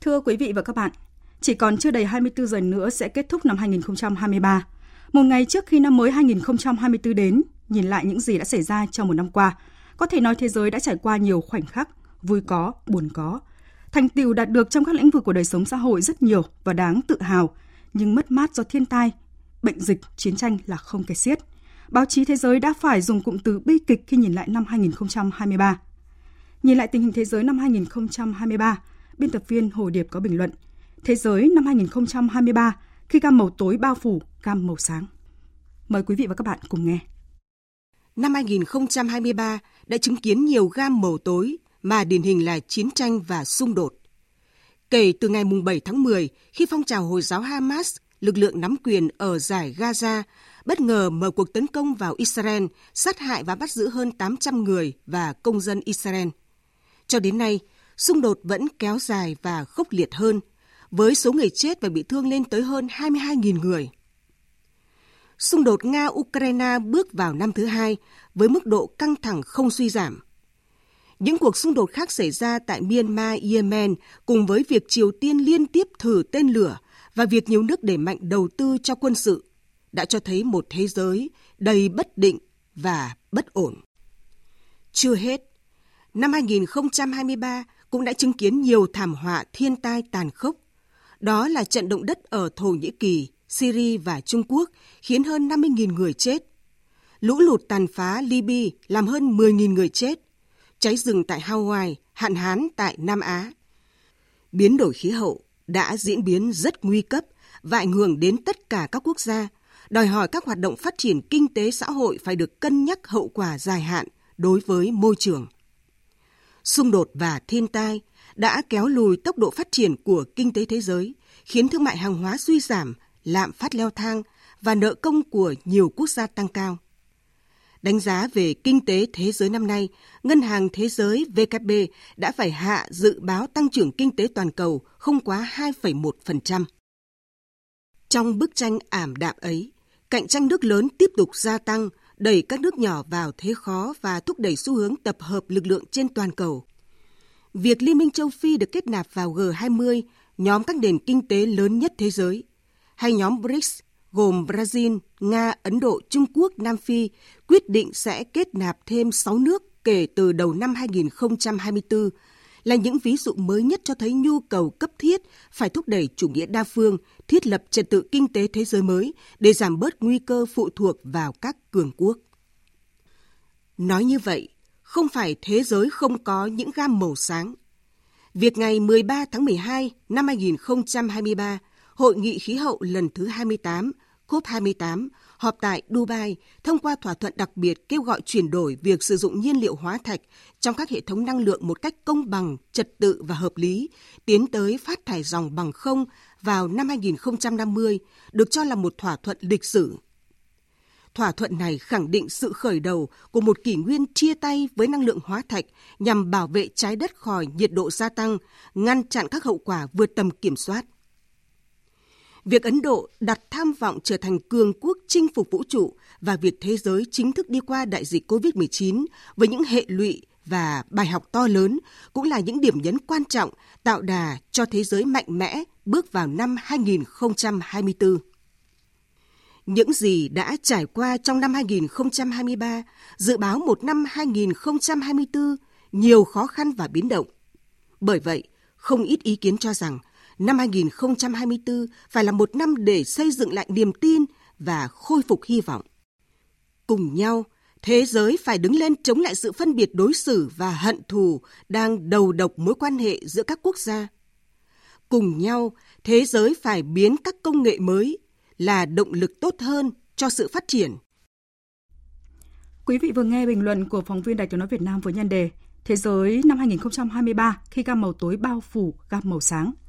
Thưa quý vị và các bạn, chỉ còn chưa đầy 24 giờ nữa sẽ kết thúc năm 2023. Một ngày trước khi năm mới 2024 đến, nhìn lại những gì đã xảy ra trong một năm qua, có thể nói thế giới đã trải qua nhiều khoảnh khắc, vui có, buồn có. Thành tựu đạt được trong các lĩnh vực của đời sống xã hội rất nhiều và đáng tự hào, nhưng mất mát do thiên tai, bệnh dịch, chiến tranh là không kể xiết. Báo chí thế giới đã phải dùng cụm từ bi kịch khi nhìn lại năm 2023. Nhìn lại tình hình thế giới năm 2023, biên tập viên Hồ Điệp có bình luận Thế giới năm 2023 khi gam màu tối bao phủ gam màu sáng. Mời quý vị và các bạn cùng nghe. Năm 2023 đã chứng kiến nhiều gam màu tối mà điển hình là chiến tranh và xung đột. Kể từ ngày 7 tháng 10, khi phong trào Hồi giáo Hamas, lực lượng nắm quyền ở giải Gaza, bất ngờ mở cuộc tấn công vào Israel, sát hại và bắt giữ hơn 800 người và công dân Israel. Cho đến nay, xung đột vẫn kéo dài và khốc liệt hơn, với số người chết và bị thương lên tới hơn 22.000 người. Xung đột Nga-Ukraine bước vào năm thứ hai với mức độ căng thẳng không suy giảm. Những cuộc xung đột khác xảy ra tại Myanmar, Yemen cùng với việc Triều Tiên liên tiếp thử tên lửa và việc nhiều nước đẩy mạnh đầu tư cho quân sự đã cho thấy một thế giới đầy bất định và bất ổn. Chưa hết, năm 2023 cũng đã chứng kiến nhiều thảm họa thiên tai tàn khốc. Đó là trận động đất ở Thổ Nhĩ Kỳ, Syria và Trung Quốc khiến hơn 50.000 người chết. Lũ lụt tàn phá Libya làm hơn 10.000 người chết. Cháy rừng tại Hawaii, hạn hán tại Nam Á. Biến đổi khí hậu đã diễn biến rất nguy cấp và ảnh hưởng đến tất cả các quốc gia, đòi hỏi các hoạt động phát triển kinh tế xã hội phải được cân nhắc hậu quả dài hạn đối với môi trường xung đột và thiên tai đã kéo lùi tốc độ phát triển của kinh tế thế giới, khiến thương mại hàng hóa suy giảm, lạm phát leo thang và nợ công của nhiều quốc gia tăng cao. Đánh giá về kinh tế thế giới năm nay, Ngân hàng Thế giới VKB đã phải hạ dự báo tăng trưởng kinh tế toàn cầu không quá 2,1%. Trong bức tranh ảm đạm ấy, cạnh tranh nước lớn tiếp tục gia tăng đẩy các nước nhỏ vào thế khó và thúc đẩy xu hướng tập hợp lực lượng trên toàn cầu. Việc Liên minh châu Phi được kết nạp vào G20, nhóm các nền kinh tế lớn nhất thế giới, hay nhóm BRICS gồm Brazil, Nga, Ấn Độ, Trung Quốc, Nam Phi quyết định sẽ kết nạp thêm 6 nước kể từ đầu năm 2024 là những ví dụ mới nhất cho thấy nhu cầu cấp thiết phải thúc đẩy chủ nghĩa đa phương, thiết lập trật tự kinh tế thế giới mới để giảm bớt nguy cơ phụ thuộc vào các cường quốc. Nói như vậy, không phải thế giới không có những gam màu sáng. Việc ngày 13 tháng 12 năm 2023, Hội nghị khí hậu lần thứ 28, COP28, họp tại Dubai thông qua thỏa thuận đặc biệt kêu gọi chuyển đổi việc sử dụng nhiên liệu hóa thạch trong các hệ thống năng lượng một cách công bằng, trật tự và hợp lý, tiến tới phát thải dòng bằng không vào năm 2050, được cho là một thỏa thuận lịch sử. Thỏa thuận này khẳng định sự khởi đầu của một kỷ nguyên chia tay với năng lượng hóa thạch nhằm bảo vệ trái đất khỏi nhiệt độ gia tăng, ngăn chặn các hậu quả vượt tầm kiểm soát – Việc Ấn Độ đặt tham vọng trở thành cường quốc chinh phục vũ trụ và việc thế giới chính thức đi qua đại dịch COVID-19 với những hệ lụy và bài học to lớn cũng là những điểm nhấn quan trọng tạo đà cho thế giới mạnh mẽ bước vào năm 2024. Những gì đã trải qua trong năm 2023 dự báo một năm 2024 nhiều khó khăn và biến động. Bởi vậy, không ít ý kiến cho rằng năm 2024 phải là một năm để xây dựng lại niềm tin và khôi phục hy vọng. Cùng nhau, thế giới phải đứng lên chống lại sự phân biệt đối xử và hận thù đang đầu độc mối quan hệ giữa các quốc gia. Cùng nhau, thế giới phải biến các công nghệ mới là động lực tốt hơn cho sự phát triển. Quý vị vừa nghe bình luận của phóng viên Đài tiếng nói Việt Nam với nhan đề Thế giới năm 2023 khi gam màu tối bao phủ gam màu sáng –